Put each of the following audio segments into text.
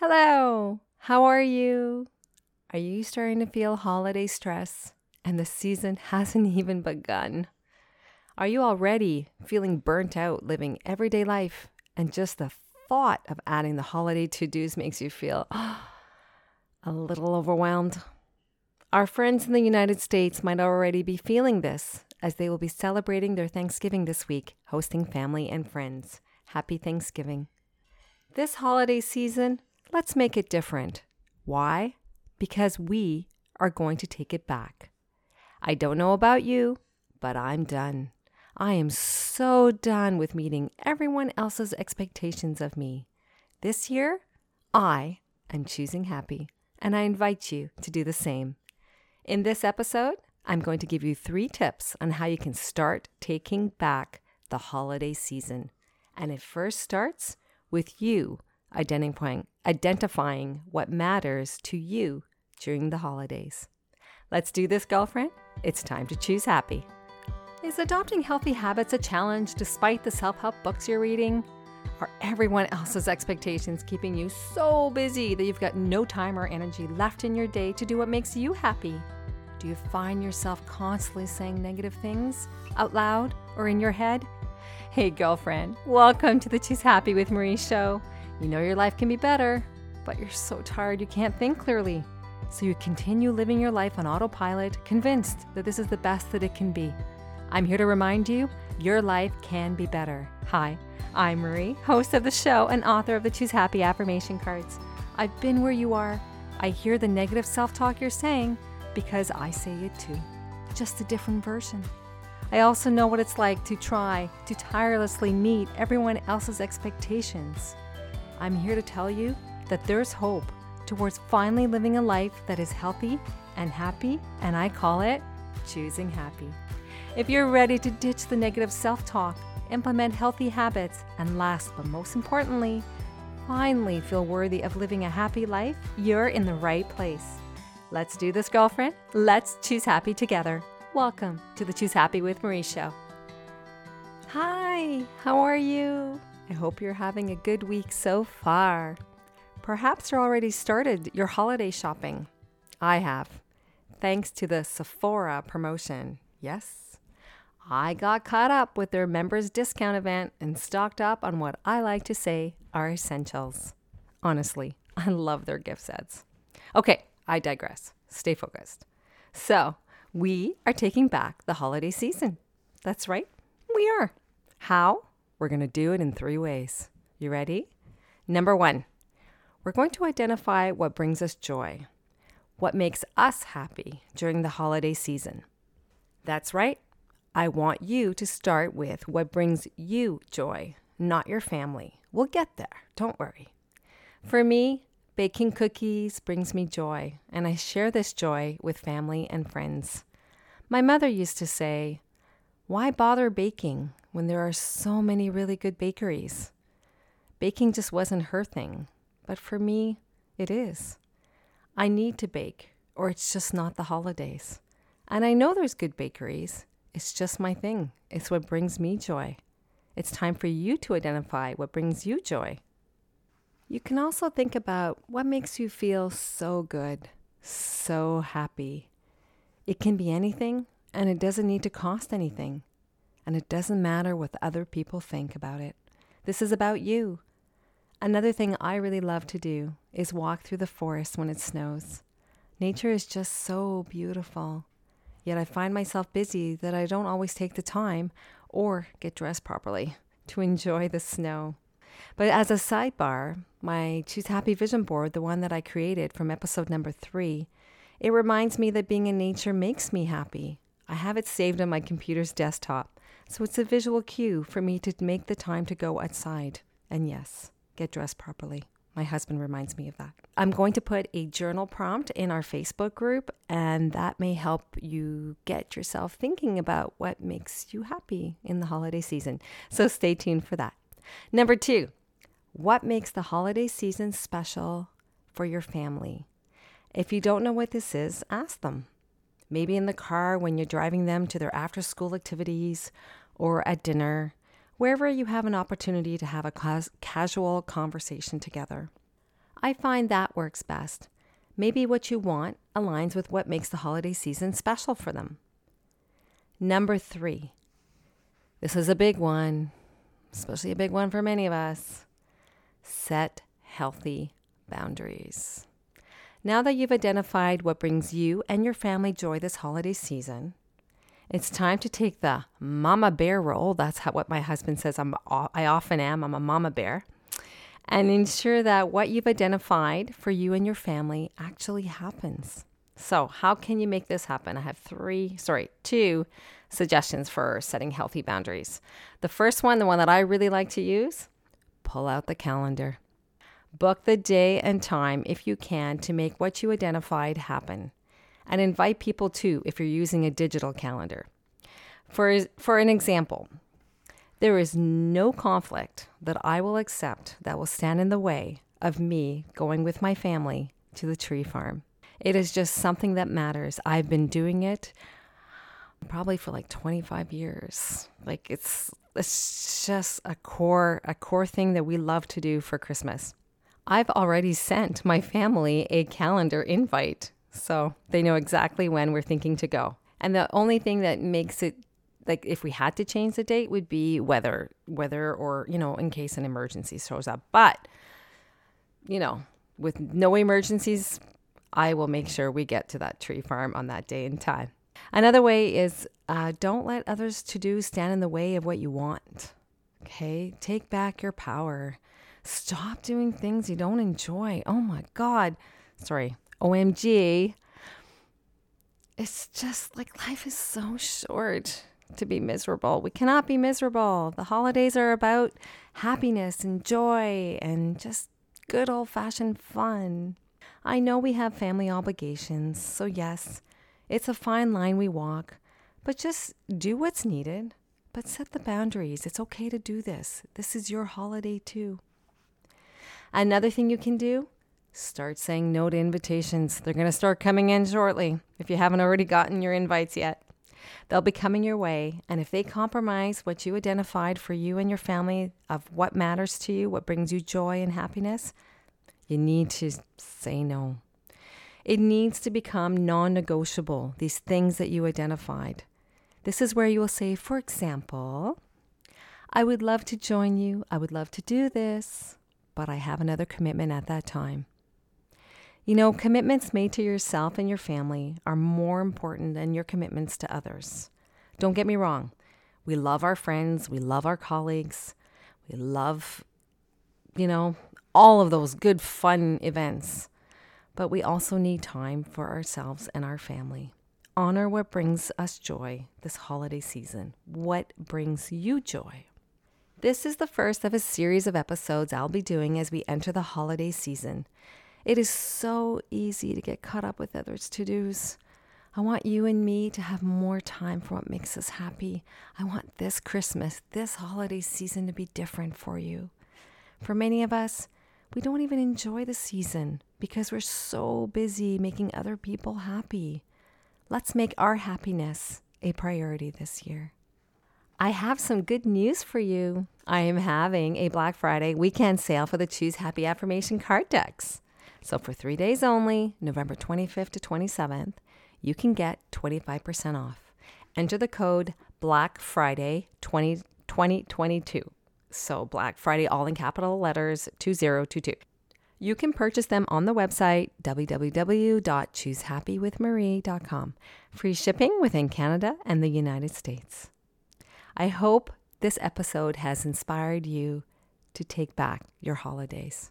Hello, how are you? Are you starting to feel holiday stress and the season hasn't even begun? Are you already feeling burnt out living everyday life and just the thought of adding the holiday to dos makes you feel a little overwhelmed? Our friends in the United States might already be feeling this as they will be celebrating their Thanksgiving this week, hosting family and friends. Happy Thanksgiving. This holiday season, let's make it different. Why? Because we are going to take it back. I don't know about you, but I'm done. I am so done with meeting everyone else's expectations of me. This year, I am choosing happy, and I invite you to do the same. In this episode, I'm going to give you three tips on how you can start taking back the holiday season. And it first starts with you identifying, identifying what matters to you during the holidays. Let's do this, girlfriend. It's time to choose happy. Is adopting healthy habits a challenge despite the self help books you're reading? Are everyone else's expectations keeping you so busy that you've got no time or energy left in your day to do what makes you happy? Do you find yourself constantly saying negative things out loud or in your head? Hey, girlfriend, welcome to the Choose Happy with Marie show. You know your life can be better, but you're so tired you can't think clearly. So you continue living your life on autopilot, convinced that this is the best that it can be. I'm here to remind you your life can be better. Hi, I'm Marie, host of the show and author of the Choose Happy affirmation cards. I've been where you are. I hear the negative self talk you're saying because I say it too, just a different version. I also know what it's like to try to tirelessly meet everyone else's expectations. I'm here to tell you that there's hope towards finally living a life that is healthy and happy, and I call it choosing happy. If you're ready to ditch the negative self talk, implement healthy habits, and last but most importantly, finally feel worthy of living a happy life, you're in the right place. Let's do this, girlfriend. Let's choose happy together. Welcome to the Choose Happy with Marie show. Hi, how are you? I hope you're having a good week so far. Perhaps you're already started your holiday shopping. I have, thanks to the Sephora promotion. Yes, I got caught up with their members discount event and stocked up on what I like to say are essentials. Honestly, I love their gift sets. Okay, I digress. Stay focused. So, we are taking back the holiday season. That's right, we are. How? We're going to do it in three ways. You ready? Number one, we're going to identify what brings us joy, what makes us happy during the holiday season. That's right. I want you to start with what brings you joy, not your family. We'll get there. Don't worry. For me, baking cookies brings me joy, and I share this joy with family and friends. My mother used to say, Why bother baking when there are so many really good bakeries? Baking just wasn't her thing, but for me, it is. I need to bake, or it's just not the holidays. And I know there's good bakeries. It's just my thing. It's what brings me joy. It's time for you to identify what brings you joy. You can also think about what makes you feel so good, so happy. It can be anything, and it doesn't need to cost anything. And it doesn't matter what other people think about it. This is about you. Another thing I really love to do is walk through the forest when it snows. Nature is just so beautiful. Yet I find myself busy that I don't always take the time or get dressed properly to enjoy the snow. But as a sidebar, my Choose Happy Vision Board, the one that I created from episode number three, it reminds me that being in nature makes me happy. I have it saved on my computer's desktop, so it's a visual cue for me to make the time to go outside. And yes, get dressed properly. My husband reminds me of that. I'm going to put a journal prompt in our Facebook group, and that may help you get yourself thinking about what makes you happy in the holiday season. So stay tuned for that. Number two, what makes the holiday season special for your family? If you don't know what this is, ask them. Maybe in the car when you're driving them to their after school activities or at dinner wherever you have an opportunity to have a casual conversation together. I find that works best. Maybe what you want aligns with what makes the holiday season special for them. Number three, this is a big one, especially a big one for many of us. Set healthy boundaries. Now that you've identified what brings you and your family joy this holiday season, it's time to take the mama bear role. That's how, what my husband says I'm, I often am. I'm a mama bear. And ensure that what you've identified for you and your family actually happens. So, how can you make this happen? I have three, sorry, two suggestions for setting healthy boundaries. The first one, the one that I really like to use, pull out the calendar. Book the day and time if you can to make what you identified happen. And invite people too if you're using a digital calendar. For, for an example, there is no conflict that I will accept that will stand in the way of me going with my family to the tree farm. It is just something that matters. I've been doing it probably for like 25 years. Like it's it's just a core a core thing that we love to do for Christmas. I've already sent my family a calendar invite, so they know exactly when we're thinking to go. And the only thing that makes it like if we had to change the date would be weather, weather or, you know, in case an emergency shows up. But you know, with no emergencies, I will make sure we get to that tree farm on that day and time. Another way is uh, don't let others to do stand in the way of what you want. Okay, take back your power. Stop doing things you don't enjoy. Oh my God. Sorry, OMG. It's just like life is so short to be miserable. We cannot be miserable. The holidays are about happiness and joy and just good old fashioned fun. I know we have family obligations, so yes, it's a fine line we walk, but just do what's needed, but set the boundaries. It's okay to do this. This is your holiday too. Another thing you can do start saying no to invitations. They're going to start coming in shortly if you haven't already gotten your invites yet. They'll be coming your way, and if they compromise what you identified for you and your family of what matters to you, what brings you joy and happiness, you need to say no. It needs to become non negotiable, these things that you identified. This is where you will say, for example, I would love to join you. I would love to do this but I have another commitment at that time. You know, commitments made to yourself and your family are more important than your commitments to others. Don't get me wrong. We love our friends, we love our colleagues, we love, you know, all of those good, fun events. But we also need time for ourselves and our family. Honor what brings us joy this holiday season. What brings you joy? This is the first of a series of episodes I'll be doing as we enter the holiday season. It is so easy to get caught up with others' to dos. I want you and me to have more time for what makes us happy. I want this Christmas, this holiday season to be different for you. For many of us, we don't even enjoy the season because we're so busy making other people happy. Let's make our happiness a priority this year. I have some good news for you. I am having a Black Friday weekend sale for the Choose Happy Affirmation card decks. So, for three days only, November 25th to 27th, you can get 25% off. Enter the code Black Friday 2022. So, Black Friday, all in capital letters 2022. You can purchase them on the website www.choosehappywithmarie.com. Free shipping within Canada and the United States. I hope this episode has inspired you to take back your holidays.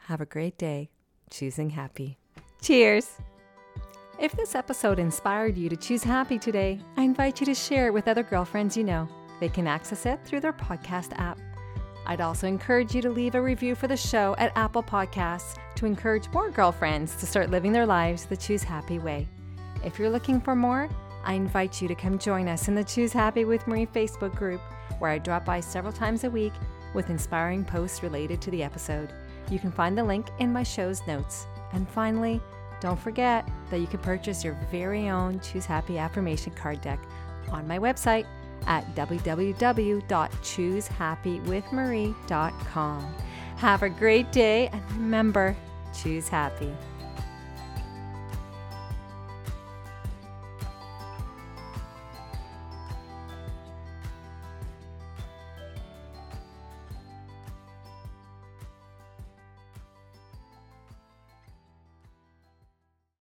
Have a great day, choosing happy. Cheers! If this episode inspired you to choose happy today, I invite you to share it with other girlfriends you know. They can access it through their podcast app. I'd also encourage you to leave a review for the show at Apple Podcasts to encourage more girlfriends to start living their lives the Choose Happy way. If you're looking for more, I invite you to come join us in the Choose Happy with Marie Facebook group, where I drop by several times a week with inspiring posts related to the episode. You can find the link in my show's notes. And finally, don't forget that you can purchase your very own Choose Happy affirmation card deck on my website at www.choosehappywithmarie.com. Have a great day and remember, choose happy.